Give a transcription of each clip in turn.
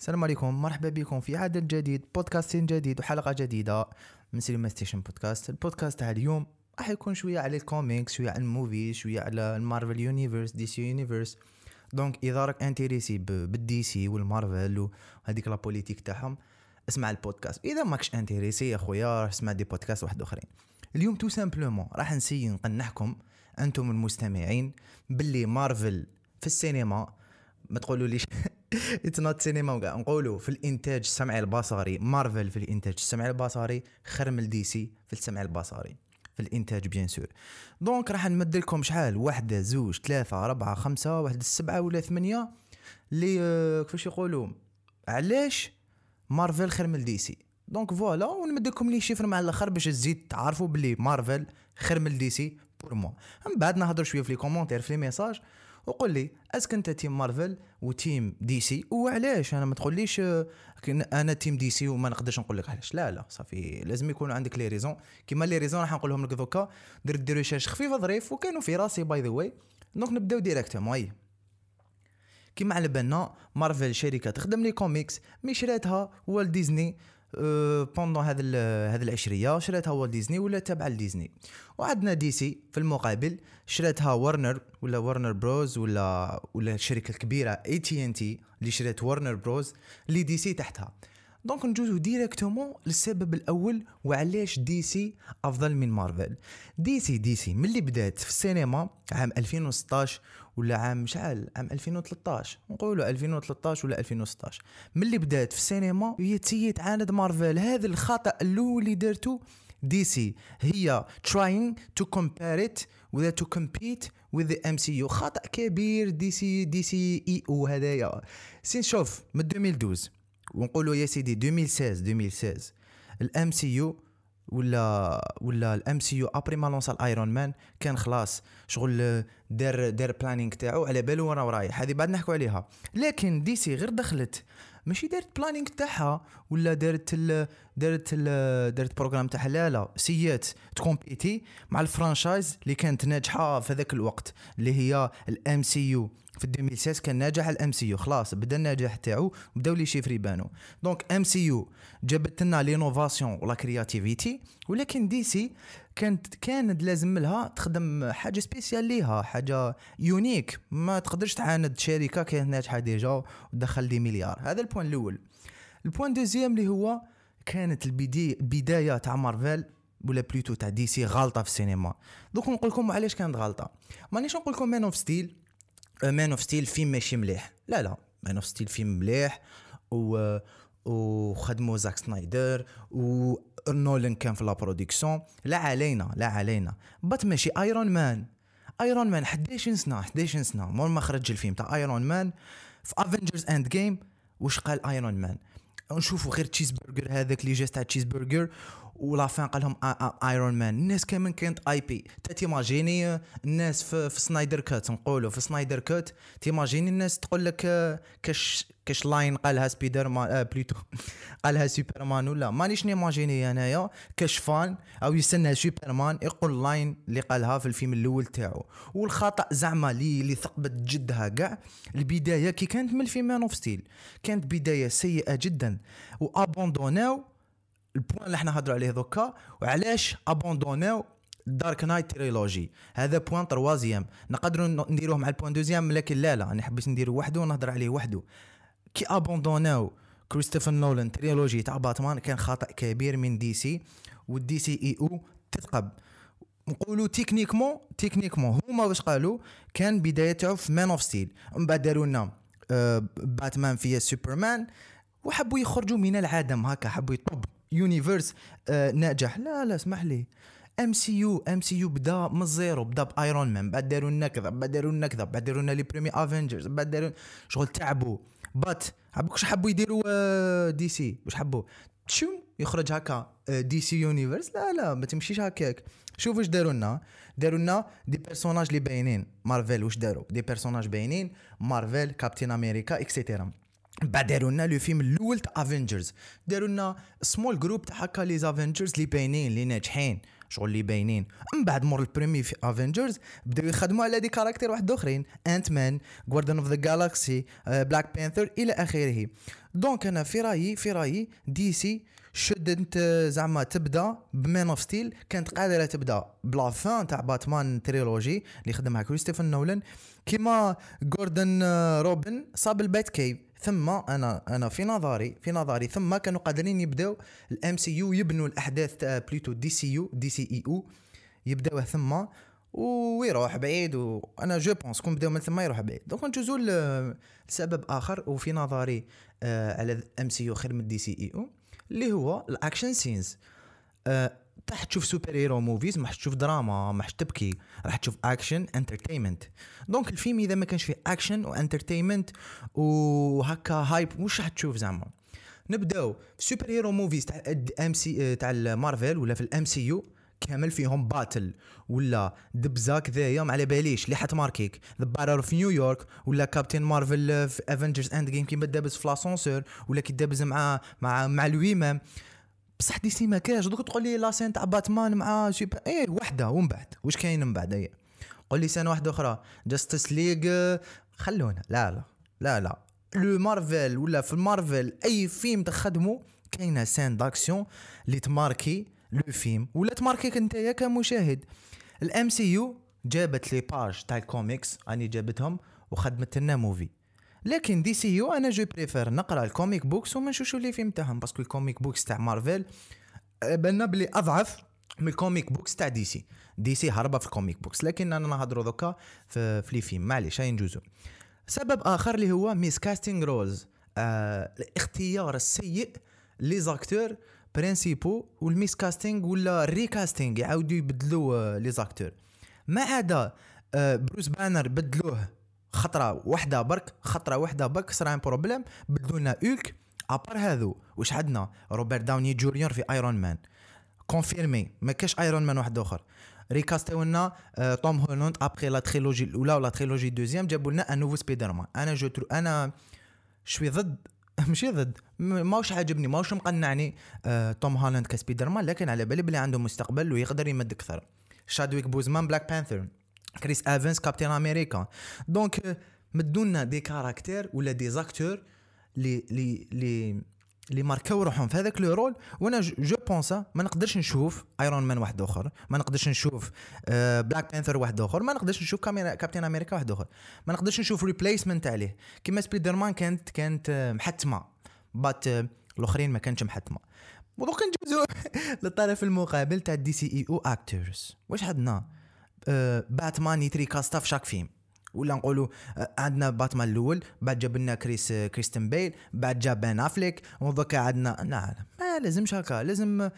السلام عليكم مرحبا بكم في عدد جديد بودكاست جديد وحلقة جديدة من Cinema Station Podcast البودكاست تاع اليوم راح يكون شوية على الكوميكس شوية على ال movie شوية على ال Marvel Universe DC Universe donc إذا راك intéressé بال DC وال Marvel وهذيك la politique تاعهم اسمع البودكاست. إذا ماكش intéressé يا خويا اسمع des podcasts واحد آخرين. اليوم tout simplement راح نسي نقنعكم أنتم المستمعين باللي مارفل في السينما ما تقولوا ليش it's not cinema وكاع. نقولوا في الإنتاج السمعي البصري. مارفل في الإنتاج السمعي البصري. خير من DC في السمع البصري. في الإنتاج bien sûr. donc راح نمد لكم شحال؟ واحدة زوج ثلاثة اربعه خمسة واحد السبعه ولا ثمانية. اللي آه، كيفاش يقولوا؟ علاش مارفل خير من DC؟ donc voilà ونمد لكم les chiffres مع الآخر باش تزيد تعرفوا بلي مارفل خير من DC pour moi من بعد نهضر شوية في les commentaires في les messages وقول لي est-ce que أنت team Marvel و team DC وعلاش؟ أنا ما تقوليش أنا team DC وما نقدرش نقول لك علاش. لا لا صافي لازم يكون عندك les raisons كيما les raisons راح نقولهم لك دوكا. درت des recherches خفيفه ظريف وكانوا في راسي by the way donc نبداو directement et كيما على بالنا مارفل شركة تخدم les comics مي شراتها Walt Disney pendant هذا هذه العشرية شراتها Walt Disney ولا تابعه لديزني وعندنا DC في المقابل شراتها ورنر ولا Warner Bros ولا ولا الشركة الكبيرة اي تي ان تي اللي شرات Warner Bros اللي DC تحتها. donc نجوزو directement للسبب الأول وعلاش DC أفضل من Marvel. DC DC ملي بدات في السينما عام 2016 ولا عام شحال عام 2013 نقولوا 2013 ولا 2016 ملي بدات في السينما هي تسيي تعاند مارفل. هذا الخطأ الأول اللي دارتو DC هي trying to compare it ولا to compete with the MCU خطأ كبير دي سي دي سي اي أو هذايا. سين شوف من 2012 ونقولوا يا سيدي 2016 2016 ال MCU ولا ولا ال MCU après ما لونسا ال Iron Man كان خلاص شغل دار دار planning تاعو على بالو وأنا ورايح هذه بعد نحكوا عليها. لكن DC غير دخلت. ماشي دارت planning تاعها ولا دارت ال دارت ال دارت programme تاعها؟ لا لا. سيات تكومبيتي مع ال franchise اللي كانت ناجحة في ذاك الوقت اللي هي ال MCU في 2016 كان ناجح ال MCU خلاص بدا النجاح تاعو بداو les chiffres يبانو donc MCU جابت لنا l'innovation ولا créativité ولكن DC كانت كانت لازم لها تخدم حاجة spéciale ليها حاجة unique ما تقدرش تعاند شركة كانت ناجحة déjà ودخل des milliards. هذا ال point الأول. ال point deuxième اللي هو كانت البداية تاع مارفل ولا plutôt تاع DC غلطه في السينما. دوك نقول لكم علاش كانت غلطه مانيش نقول لكم Man of Steel Man of Steel فيلم ماشي مليح. لا لا. Man of Steel فيلم مليح و وخدموا Zack Snyder و Nolan كان في la production لا علينا لا علينا. but ماشي Iron Man ايرون مان 11 سنة 11 سنة. مور ما خرج الفيلم تاع ايرون مان في افنجرز اند جيم واش قال ايرون مان نشوفوا غير تشيز برجر هذاك اللي جاست تاع تشيز برجر ولا فان قال لهم ايرون مان الناس كامل كانت اي بي تيماجيني الناس في, في سنايدر كات نقولوا في سنايدر كات تيماجيني الناس تقول لك كاش كاش لاين قالها سبيدر مان آه بليتو قالها سوبرمان ولا. مانيش نيماجيني انايا كاش vanne أو يستنى سوبرمان يقول line اللي قالها في الفيلم الأول تاعو. والخطأ زعما اللي اللي ثقبت جدها كاع. البداية كي كانت من الفيلم Man of Steel كانت بداية سيئة جدا. وأبوندوناو ال point اللي إحنا هضروا عليه دوكا وعلاش ابوندوناو Dark Knight trilogy؟ هذا point troisième. نقدروا نديروه مع ال point deuxième لكن لا لا أنا حبيت نديرو وحده ونهضر عليه وحده. كي ابوندوناو Christopher Nolan trilogy تاع باتمان كان خطا كبير من DC وال DCEU تثقب. نقولوا techniquement techniquement. هما واش قالوا؟ كان بدايته في Man of Steel من بعد داروا لنا آه باتمان فيها سوبرمان وحبوا يخرجوا من العدم هكا حبوا يطب universe آه ناجح. لا لا اسمح لي. ام سي يو ام سي يو بدا من ال zéro بدا ب Iron Man بعد داروا لنا كذا بعد داروا لنا كذا بعد داروا لنا les premiers Avengers بعد داروا شغل تعبوا. but عبوك واش حبوا يديروا آه DC واش حبوا؟ شو يخرج هكا آه DC universe لا لا ما تمشيش هكاك. شوف واش داروا لنا. داروا لنا des personnages اللي باينين. مارفل واش داروا؟ des personnages باينين. Marvel Captain America et cetera بعد داروا لنا le film الأول تاع Avengers داروا لنا small group تاع هكا les Avengers اللي باينين اللي ناجحين شغل اللي باينين من بعد مور ال premier في Avengers بداو يخدموا على دي كاركتير واحد اخرين انت مان جواردن اوف ذا جالاكسي بلاك بانثر إلى اخره دونك أنا في رايي في رايي دي سي شد انت زعما تبدا بمان اوف ستيل كانت قادره تبدا بلا فان تاع باتمان تريلوجي اللي خدمها كريستوفر نولان كيما جوردن روبن صاب البات كيف ثم أنا أنا في نظري في نظري ثم كانوا قادرين يبداو الإم سي يو يبنوا الأحداث تاع بليتو دي سي يو دي سي إي أو يبداوه ثم ويروح بعيد وأنا je pense كون بداو من ثم يروح بعيد. donc نجوزو لسبب آخر وفي نظري آه على ال MCU خير من DCEU اللي هو ال action scenes. أه راح تشوف superhero movies ما تشوف دراما ما تبكي. راح تشوف action entertainment donc الفيلم إذا ما كانش فيه action و entertainment وهكا hype مش راح تشوف زعما. نبدأو. superhero movies تاع ام سي تاع مارفل ولا في الام سي يو كامل فيهم باتل ولا دبزه كذايا ما على باليش اللي حتماركيك ذا باتل في نيويورك ولا كابتن مارفل في افنجرز اند جيم كيما دابز في لاسونسور ولا كي دابز مع مع مع الويمام بصح دي سي ما كاش. دوك تقول لي لاسين تاع باتمان مع سوبر إيه وحدة ومن بعد؟ واش كاين من بعد إيه قول لي سنه واحدة أخرى. جاستس ليغ خلونا. لا لا. لا لا. لو مارفل ولا في المارفل أي فيلم تخدمو كاينة scène d'action اللي تماركي le film. ولا تماركيك أنت كمشاهد. ال MCU جابت les pages تاع الكوميكس أني جابتهم وخدمت لنا movie لكن DCU أنا je préfère نقرأ ال comic books وما نشوفش les films تاعهم parce que ال comic books تاع مارفل بنا بلي أضعف من ال comic books تاع DC. DC هربه في ال comic books لكن أنا نهضروا دوكا في, في les films. معليش هاي نجوزو. سبب آخر اللي هو miscasting roles آه الاختيار السيء les acteurs principaux وال miscasting ولا recasting يعاودوا يبدلوا les acteurs ما عدا آه بروس بانر بدلوه خطرة واحدة برك خطرة واحدة برك صرا problème بدلوا لنا اولك à part هذو واش عندنا؟ روبرت داوني جونيور في ايرون مان confirmé ما كاش ايرون مان واحد آخر. ريكاستيو لنا توم هولاند après la trilogie الاولى ولا trilogie deuxième جابوا لنا un nouveau سبايدر مان أنا je أنا شوي ضد ماشي ضد ماوش عاجبني ماوش مقنعني آه توم هولاند كسبايدر مان لكن على بالي بلي عنده مستقبل ويقدر يمد أكثر. شادويك بوزمان بلاك بانثر كريس ايفنز كابتن أمريكا donc مدونا des caractères ولا des acteurs les les les اللي ماركاو روحهم في هذاك le rôle وأنا je pense ما نقدرش نشوف ايرون مان واحد اخر ما نقدرش نشوف بلاك بانثر واحد اخر ما نقدرش نشوف كابتن أمريكا واحد اخر ما نقدرش نشوف remplacement عليه كيما سبيدر مان كانت كانت محتمه بصح الاخرين ما كانتش محتمه ودوك نجوزو للطرف المقابل تاع دي سي اي أو actors واش عندنا باتمان autre في chaque film. ولا نقولوا عندنا باتمان الأول بعد جاب لنا كريس كريستن بيل بعد جاب بان أفليك ودوكا عندنا لا ما لازمش هكا لازم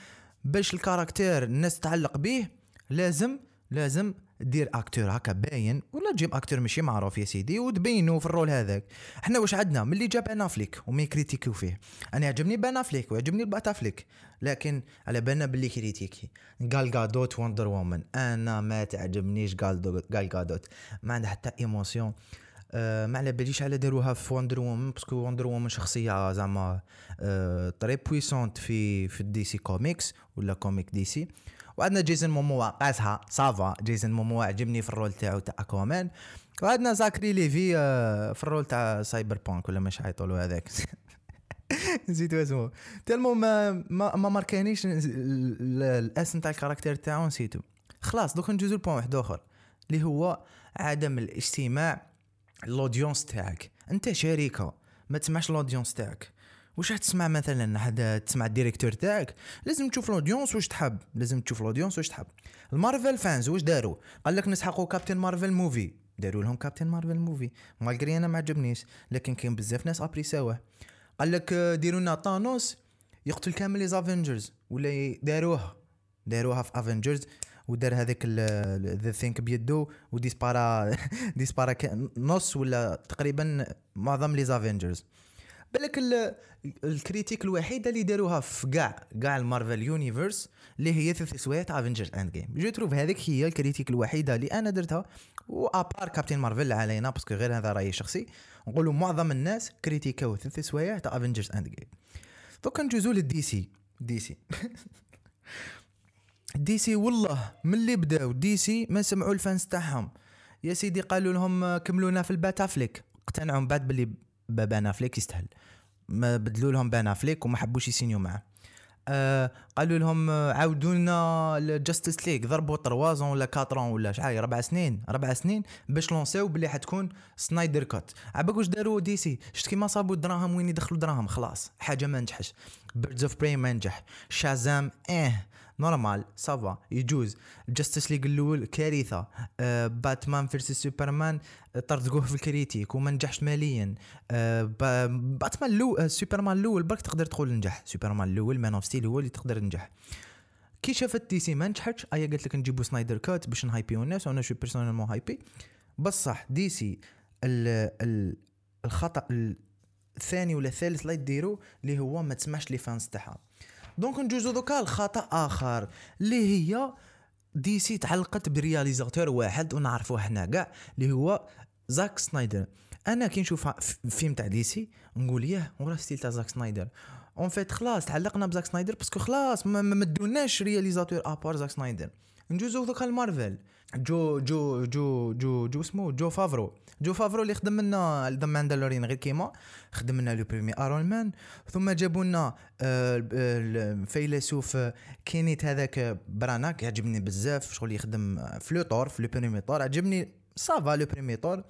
باش ال caractère الناس تتعلق به لازم لازم دير acteur هكا باين ولا تجيب acteur ماشي معروف يا سيدي وتبينو في ال rôle هذاك. إحنا واش عندنا؟ ملي جاب بان أفليك وما يكريتيكيو فيه. أنا يعجبني بان أفليك ويعجبني بات أفليك. لكن على بالنا باللي critiqué قال جادوت وندر وومن أنا ما تعجبنيش قال جادوت ما عندها حتى émotion أه ما على باليش على داروها في وندر وومن parce que وندر وومن شخصية زعما أه très puissante في في الدي سي كوميكس ولا كوميك دي سي وعندنا جيسون موموا قاسها ça va. جيسون موموا عجبني في ال rôle تاعو تاع أكوامان. وعندنا زاكري ليفي آه، في ال rôle تاع سايبر بونك ولا مش حيطولوا هذاك. نسيت اسمه. tellement ما ما, ما ماركانيش الاسم تاع ال caractère تاعو نسيتو خلاص دوك نجوزو ل point واحد آخر اللي هو عدم الاستماع ال audience تاعك. أنت شركه ما تسمعش ال audience تاعك. واش تسمع مثلا حدا تسمع ال director تاعك؟ لازم تشوف ال audience واش تحب. لازم تشوف ال audience واش تحب. المارفل fans واش داروا؟ قال لك نسحقوا كابتن مارفل movie. داروا لهم كابتن مارفل movie. malgré أنا ما عجبنيش. لكن كاين بزاف ناس ابريساوه قال لك ديروا لنا طانوس يقتل كامل les افنجرز ولا داروها داروها في افنجرز ودار هذاك the thing بيدو. و disparaît disparaît نص ولا تقريبا معظم les افنجرز بالك ال- ال critique الوحيدة اللي داروها في كاع كاع المارفل universe اللي هي ثلاث سوايع تاع افنجرز اند جيم je trouve هذيك هي ال critique الوحيدة اللي أنا درتها و à part كابتن مارفل علينا parce que غير هذا رأيي شخصي نقولوا معظم الناس كريتيكاو ثلاث سوايع تاع افنجرز اند جيم دوكا نجوزو للدي سي دي سي دي سي والله من اللي بداو دي سي ما سمعوا ال fans تاعهم. يا سيدي قالوا لهم كملونا في الباتافليك اقتنعوا من بعد باللي بان أفليك يستاهل. ما بدلوا لهم بان أفليك وما حبوش يسينيو معاه. آه قالوا لهم آه، عاودوا لنا الجاستس ليغ ضربوا 3 ولا 4 ولا شحال أربع سنين أربع سنين باش لونسيو بلي حتكون سنايدر كات عباك واش داروا دي سي شفت كيما صابوا الدراهم وين يدخلوا دراهم خلاص حاجة ما نجحش. بيردز اوف براي ما نجح. شازام آه normal ça va يجوز. جاستس ليغ الأول كارثة. آه باتمان فيرسس سوبرمان آه، طردقوه في ال critique وما نجحش ماليا. آه با- باتمان le سوبرمان الأول برك تقدر تقول نجح. سوبرمان الأول مان أوف ستيل هو اللي تقدر نجح. كي شافت دي سي ما نجحتش ايا قالت لك نجيبو سنايدر كات باش نهايبيو الناس وأنا je suis personnellement hypé. بصح دي سي ال ال الخطأ الثاني ولا الثالث اللي ديرو اللي هو ما تسمعش les fans تاعها. donc نجوزو دوكا لخطأ آخر اللي هي دي سي تعلقت ب réalisateur واحد ونعرفوه حنا كاع اللي هو زاك سنايدر. أنا كي نشوف فيلم تاع دي سي نقول ياه ورا style تاع زاك سنايدر. en fait خلاص تعلقنا بزاك سنايدر parce que خلاص ما مدوناش réalisateur à part زاك سنايدر. نجوزو دوكا المارفل جو جو جو جو جو اسمه جو فافرو. جو فافرو اللي خدم لنا ذا ماندالورين غير كيما. خدم لنا le premier ايرون مان ثم جابوا لنا آه، ال- الفيلسوف كينيت هذاك براناك. يعجبني بزاف. شغل يخدم آه، في le طور في le premier طور. عجبني ça va le premier طور.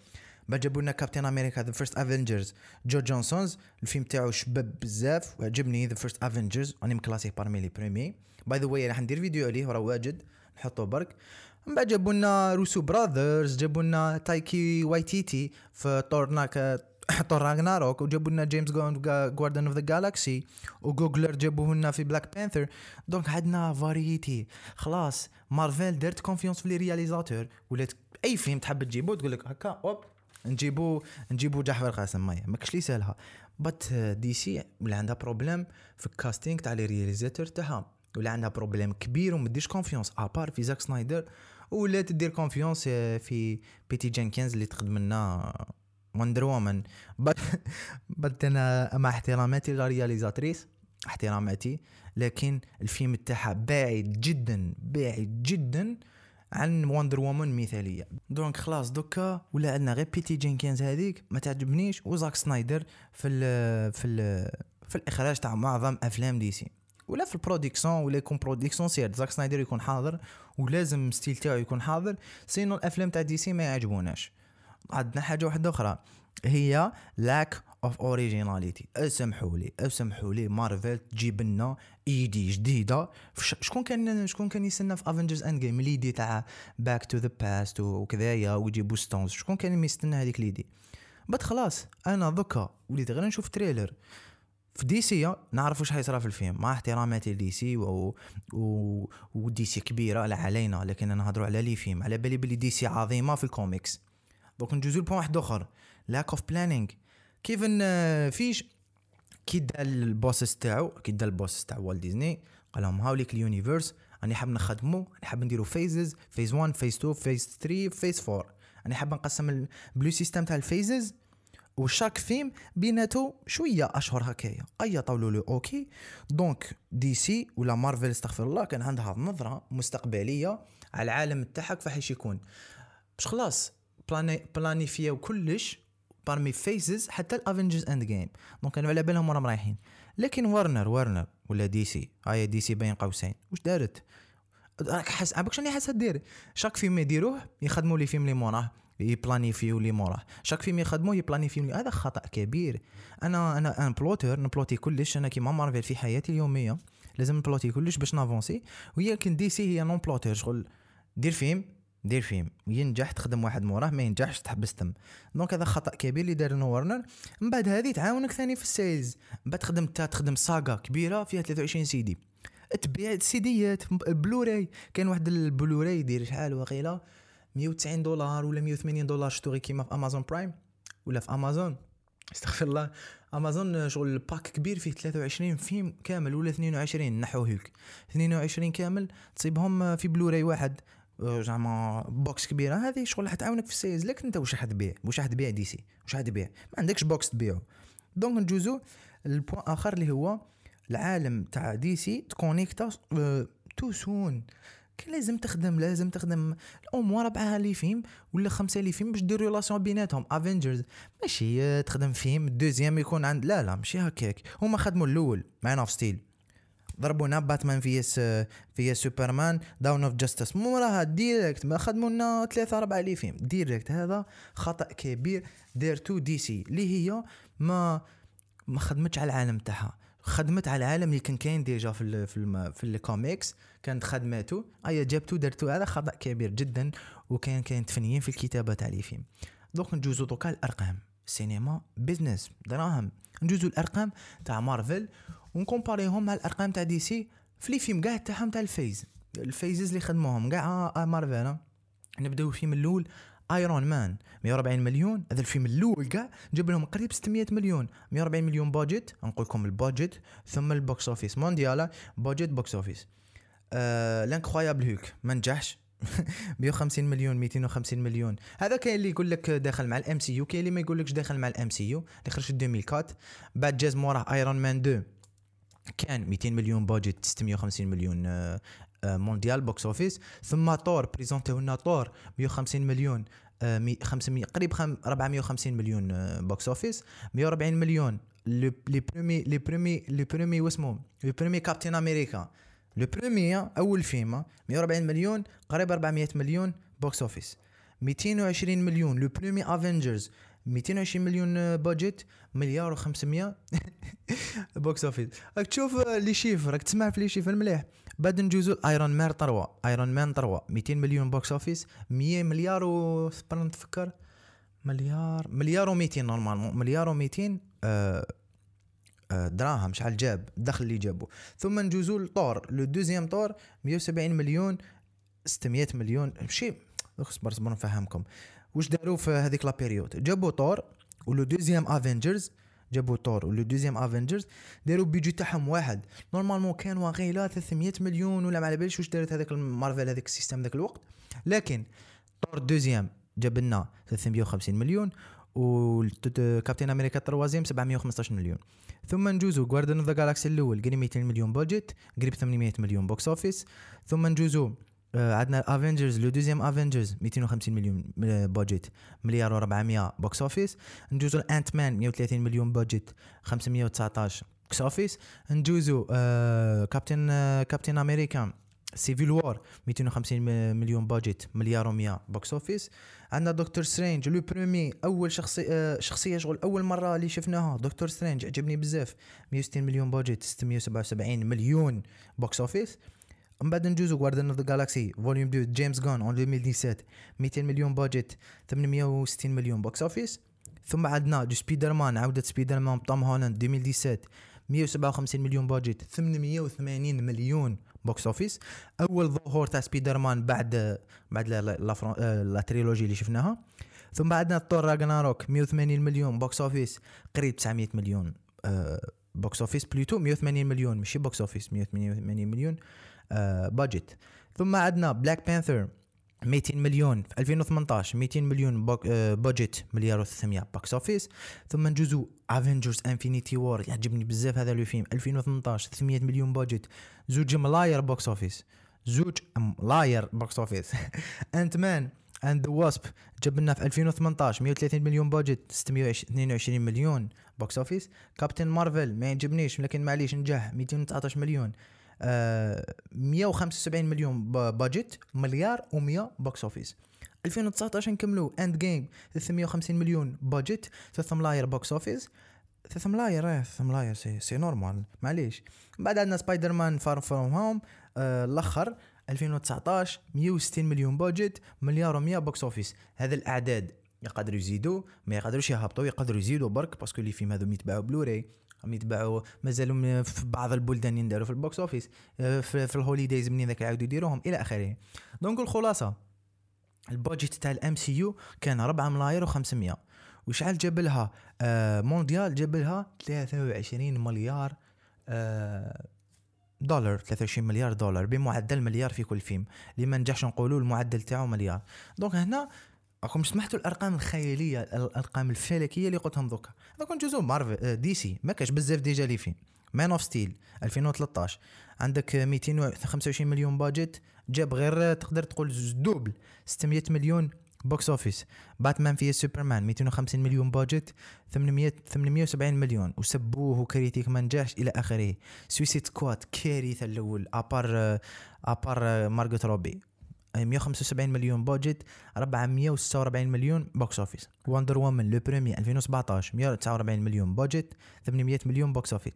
بعد جابوا لنا كابتن أمريكا ذا فيرست افنجرز جو جونسونز الفيلم تاعو شباب بزاف وعجبني ذا فيرست افنجرز راني مكلاسي parmi les premiers by the way راح ندير فيديو عليه راه واجد. نحطه برك. من بعد جابوا لنا روسو براذرز جابوا لنا تايكي وايتيتي في طورناك طور راجناروك وجابوا لنا جيمس جواردن اوف ذا جالاكسي وجوجلر جابوه لنا في بلاك بانثر donc عندنا variété خلاص مارفل دارت confiance في les réalisateurs ولات أي فيلم تحب تجيبو تقول لك هكا hop نجيبو نجيبو جعفر قاسم مايا ماكش لي سالها. but DC ولا عندها problème في ال casting تاع les réalisateurs تاعها؟ ولا عندها problème كبير وما ديرش confiance à part في زاك سنايدر ولا تدير confiance في بيتي جينكينز اللي تخدم لنا Wonder Woman but أنا مع احتراماتي لل réalisatrice احتراماتي لكن الفيلم تاعها bad جدا bad جدا. عن Wonder Woman مثالية. donc خلاص دوكا ولا عندنا غير بيتي جينكينز هذيك ما تعجبنيش وزاك سنايدر في ال في ال في الإخراج تاع معظم أفلام DC. ولا في ال production ولا يكون production sûr. زاك سنايدر يكون حاضر ولازم style تاعو يكون حاضر. sinon الأفلام تاع DC ما يعجبوناش. عندنا حاجة واحدة أخرى. هي lack of originality اسمحوا لي اسمحوا لي مارفل تجيب لنا idée جديدة. فش- شكون كان شكون كان يستنى في Avengers Endgame ال idée تاع back to the past وكذايا ويجيبوا stones شكون كان يستنى هذيك ال idée بس خلاص أنا دوكا وليت غير نشوف trailer في DC نعرف واش حيصرى في الفيلم. مع احتراماتي ل DC و... و... و DC كبيرة لا علينا لكن أنا نهضروا على les films. على بالي بلي DC عظيمة في ال comics donc نجوزو ل point واحد آخر. lack of planning Kevin Feige كي دا ال boss تاعو كي دا ال boss تاع Walt Disney قال لهم هاوليك ال universe راني حاب نخدمو راني حاب نديرو phases phase 1 phase 2 phase 3 phase 4 راني حاب نقسم البلو système تاع ال phases و chaque film بيناتو شوية أشهر هكايا. اي قالوا له okay donc DC ولا مارفل استغفر الله كان عندها نظرة مستقبلية على العالم تاعها كيفاش يكون. باش خلاص بلاني بلانيفياو كلش parmi phases حتى ال Avengers Endgame donc كانوا على بالهم وراهم رايحين. لكن Warner Warner ولا DC هاي DC بين قوسين. واش دارت؟ راك حاس عباك شنو حاسه دير شاك فيلم يديروه يخدموا لي فيلم اللي موراه يبلانيفيو لي موراه. شاك فيلم يخدموه يبلانيفيو هذا خطأ كبير. أنا أنا ان بلوتر نبلوتي كلش. أنا كيما مارفل في حياتي اليومية. لازم نبلوتي كلش باش نافونسي. ولكن دي سي هي نون بلوتر شغل دير فيلم. دير فيلم ينجح تخدم واحد موراه ما ينجحش تحبس تم دونك هذا خطأ كبير اللي دار ورنر. من بعد هذه تعاونك ثاني في السيلز. من بعد تخدم تا تخدم ساغا كبيرة فيها 23 سيدي تبيع سيديات بلوراي كان واحد البلوراي يدير شحال وقيله 190 دولار ولا 180 دولار. شتو غير كيما في Amazon Prime ولا في امازون استغفر الله. امازون شغل ال pack كبير فيه 23 فيلم كامل ولا 22 نحو هيك 22 كامل تصيبهم في بلوراي واحد. زعما box كبيرة. هذه شغل حتعاونك في السيز لكن انت واش راح تبيع؟ واش راح تبيع DC؟ واش راح تبيع؟ ما عندكش box تبيعه دونك نجوزو البوان آخر اللي هو العالم تاع دي سي تكونيكتا تو سون كان لازم تخدم لازم تخدم. الأمور ربعها لي فيلم ولا خمسة لي فيلم باش دير ريلاسيون بيناتهم. افنجرز ماشي تخدم فيلم الدوزيام يكون عند لا لا ماشي هكاك. هما خدموا الأول معنا في ستيل ضربونا باتمان في في سوبرمان داون اوف جاستس. موراها ديريكت ما خدموا لنا ثلاثة أربعة لي فيلم ديريكت هذا خطأ كبير. ديرتو DC اللي هي ما ما خدمتش على العالم تاعها. خدمت على العالم اللي كان كاين déjà في ال في في الكوميكس كانت خدماته ايا جابتو درتو هذا خطأ كبير جدا وكان كاين فنيين في الكتابة تاع les films donc نجوزو دوكا الأرقام. سينما business دراهم. نجوزو الأرقام تاع مارفل. ونكومباريهم مع الأرقام تاع DC في les films كاع تاعهم تاع ال phase. ال phases اللي خدموهم كاع مارفل نبداو الفيلم الأول Iron Man 140 مليون. هذا الفيلم الأول كاع جاب لهم قريب 600 مليون. 140 مليون budget نقول لكم ال budget ثم ال box office mondial budget box office آه L'Incroyable Hulk ما نجحش. 150 مليون 250 مليون. هذا كاين اللي يقول لك داخل مع ال MCU كاين اللي ما يقول داخل مع ال MCU اللي خرج في 2004 بعد جاز موراه Iron Man 2 كان 200 مليون budget 650 مليون آه، آه، mondial box office ثم طور بريزونتيو لنا طور 150 مليون 500 قريب 450 مليون box office 140 مليون. le premier le premier le premier واسمو le premier Captain America le premier أول فيلم 140 مليون قريب 400 مليون box office 220 مليون. le premier Avengers 220 مليون budget مليار و500 box office راك تشوف les chiffres راك تسمع في les chiffres مليح بعد نجوزو Iron Man 3 Iron Man 3 200 مليون box office 100 مليار و نتفكر. مليار مليار و200 normalement مليار و200 آه آه دراهم شحال جاب الدخل اللي جابو. ثم نجوزو ل Thor. le deuxième Thor 170 مليون 600 مليون. ماشي اصبر اصبر نفهمكم. واش داروا في هذيك la période؟ جابوا طور و le deuxième Avengers جابوا طور و le deuxième Avengers داروا بيجي تاعهم واحد. normalement كان واقيلا 300 مليون ولا ما على باليش واش دارت هذاك مارفل هذاك ال système ذاك الوقت. لكن Thor deuxième جاب لنا 350 مليون و Captain America troisième 715 مليون. ثم نجوزو Guardians of the Galaxy الأول قريب 200 مليون budget قريب 800 مليون box office ثم نجوزو عندنا Avengers le deuxième Avengers 250 مليون budget مليار و400 box office نجوزو Ant-Man 130 مليون budget 519 box office نجوزو آه كابتن آه Captain America Civil War 250 مليون budget مليار و100 box office عندنا Doctor Strange le premier أول شخصيه آه شخصية شغل أول مرة اللي شفناها. Doctor Strange عجبني بزاف. 160 مليون budget 677 مليون box office من بعد نجوزو Guardians of the Galaxy Volume 2 James Gunn en 2017 200 مليون budget 860 مليون box office ثم عندنا دو سبيدر مان عودة Spider-Man Tom Holland 2017 157 مليون budget 880 مليون box office اول ظهور تاع سبيدر مان بعد بعد la, la, la trilogie اللي شفناها ثم عندنا Thor Ragnarok 180 مليون box office قريب 900 مليون box office plutôt 180 مليون ماشي box office 180 مليون budget آه، ثم عندنا Black Panther 200 مليون في 2018 200 مليون budget آه، مليار و300 box office ثم نجوزو Avengers Infinity War يعجبني بزاف هذا le film 2018 300 مليون budget زوج ملاير box office زوج ملاير box office Ant-Man and the Wasp جاب لنا في 2018 130 مليون budget 622 مليون box office Captain Marvel ما يعجبنيش لكن معليش نجح 219 مليون. 175 مليون budget مليار و100 box office 2019 نكملو Endgame 350 مليون budget 3 ملاير box office 3 ملاير إيه 3 ملاير c'est c'est normal معليش. بعد عندنا Spider-Man Far From Home الأخر 2019 160 مليون budget مليار و100 box office هذا الأعداد يقدروا يزيدوا ما يقدروش يهبطوا يقدروا يزيدوا برك parce que les films هذو يتباعوا بلوراي راهم يتباعوا مازالوا في بعض البلدان ينداروا في ال box office آه، في, في ال holidays منين ذاك يعاودوا يديروهم إلى آخره. donc الخلاصة ال budget تاع ال MCU كان 4 ملاير و500 وشحال جاب لها آه mondial جاب لها 23 مليار آه دولار 23 مليار دولار بمعدل مليار في كل فيلم. اللي ما نجحش نقولوا المعدل تاعو مليار. donc هنا راكم سمعتوا الأرقام الخيالية الأرقام الفلكية اللي قلتهم دوكا. كون نجوزو Marvel DC. ما كاش بزاف déjà les films Man of Steel 2013 عندك 225 مليون budget جاب غير تقدر تقول double. 600 مليون box office Batman v Superman 250 مليون budget 800 870 مليون. وسبوه و critique ما نجاش إلى آخره. Suicide Squad كارثة الأول. à part à part Margot Robbie. 175 مليون budget 446 مليون box office Wonder Woman le premier 2017 149 مليون budget 800 مليون box office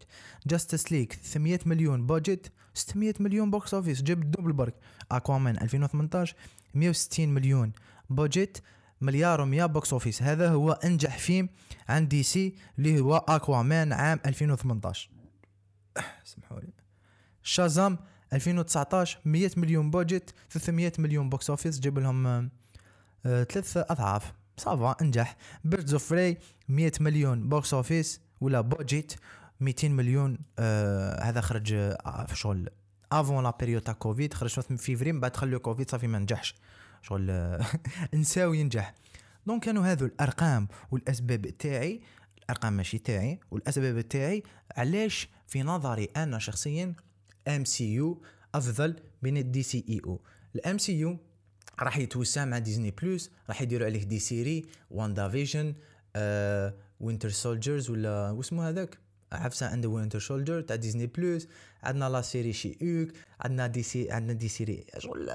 Justice League 800 مليون budget 600 مليون box office جاب double برك Aquaman 2018 160 مليون budget مليار و100 box office هذا هو أنجح فيلم عن DC اللي هو Aquaman عام 2018 سمحوا لي Shazam 2019 100 مليون budget 300 مليون box office جاب لهم آه ثلاث أضعاف. ça va انجح Birds of Prey 100 مليون box office ولا budget 200 مليون آه هذا خرج آه في شغل avant la période تاع كوفيد خرج في فيفري من بعد دخل كوفيد صافي ما نجحش. شغل نساو ينجح. donc كانوا هذو الأرقام والأسباب تاعي الأرقام ماشي تاعي والأسباب تاعي علاش في نظري أنا شخصيا MCU أفضل من ال DCEU ال MCU راح يتوسع مع Disney Plus راح يديروا عليه des séries WandaVision Winter Soldiers ولا واسمه هذاك؟ عفسه عند Winter Soldier تاع Disney Plus عندنا la série She-Hulk عندنا des sé عندنا des séries شغل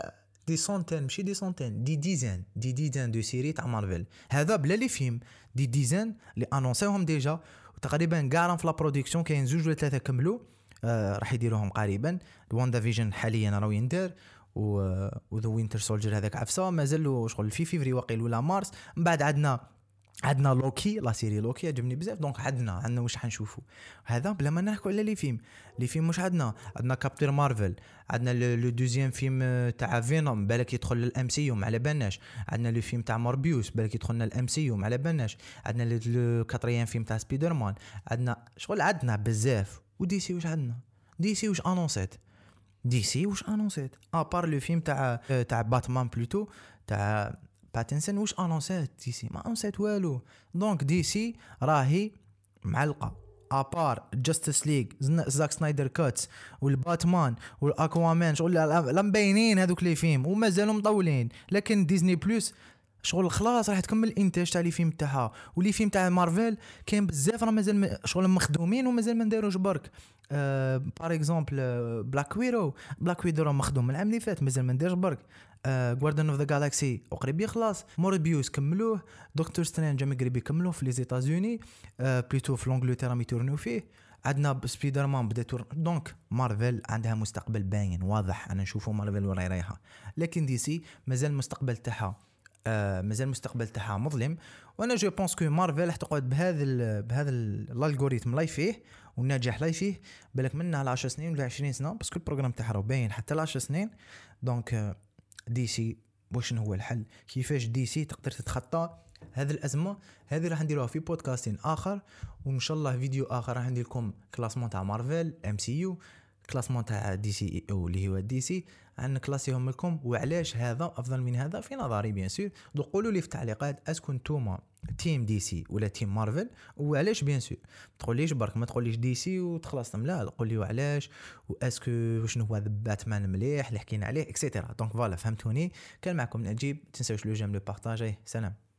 des centaines ماشي des centaines des dizaines des dizaines de séries تاع مارفل هذا بلا les films des dizaines اللي انونسيوهم déjà وتقريبا كاع في la production كاين زوج ولا ثلاثة كملوا. راح يديروهم قريبا. WandaVision حاليا راهو يندار و the Winter Soldier هذاك عفسه. مازال شغل في فيفري واقيل ولا مارس. من بعد عندنا عندنا Loki la série Loki عجبني بزاف. donc عندنا عندنا واش حنشوفوا هذا بلا ما نحكوا على les films. les films واش عندنا عندنا Captain Marvel. عندنا le deuxième film تاع Venom بالك يدخل لل MCU ما على بالناش عندنا le film تاع Morbius بالك يدخلنا لل MCU ما على بالناش عندنا le quatrième film تاع سبيدر مان عندنا شغل عندنا بزاف. و DC واش عندنا DC واش انونسيت DC واش انونسيت à part le film تاع تاع Batman plutôt تاع Pattinson واش انونسات DC ما انونسات والو donc DC راهي معلقه à part Justice League Zack Snyder's Cut وال Batman وال Aquaman شغل لا مبينين هذوك les films ومازالوا مطولين لكن Disney Plus شغل خلاص راح تكمل الانتاج تاع les films تاعها. و les films تاع مارفل كاين بزاف راه مازال شغل مخدومين ومازال ما داروش برك. par exemple Black Widow Black Widow راه مخدوم العام اللي فات مازال ما نديرش برك. Guardians of the Galaxy وقريب يخلص. موربيوس كملوه. Doctor Strange جامي قريب يكملوه في les États-Unis plutôt في l'Angleterre راهم فيه. عندنا سبيدر مان بدأ Thor donc مارفل عندها مستقبل باين واضح. أنا نشوفوا مارفل وين رايحه لكن دي سي مازال المستقبل تاعها. آه مازال المستقبل تاعها مظلم. وأنا je pense que مارفل راح تقعد بهذا بهذا ال algorithme لاي فيه والناجح لاي فيه بالك منها ل 10 سنين ولا 20 سنة parce que ال programme تاعها راه باين حتى ل 10 سنين donc دي سي واش هو الحل؟ كيفاش دي سي تقدر تتخطى هذه الأزمة؟ هذه راح نديروها في بودكاستين آخر وإن شاء الله فيديو آخر راح ندير لكم classement تاع مارفل MCU classement تاع دي سي أو اللي هو دي سي عن كلاسيهم لكم وعلاش هذا؟ أفضل من هذا؟ في نظري bien sûr قولوا لي في التعليقات est-ce que نتوما team دي سي ولا team مارفل وعلاش bien sûr ما تقوليش برك ما تقوليش دي سي وتخلصتم لا قول لي وعلاش و est-ce que شنو هو باتمان مليح اللي حكينا عليه et cetera donc voilà فهمتوني؟ كان معكم نجيب تنساوش le j'aime le partager. سلام.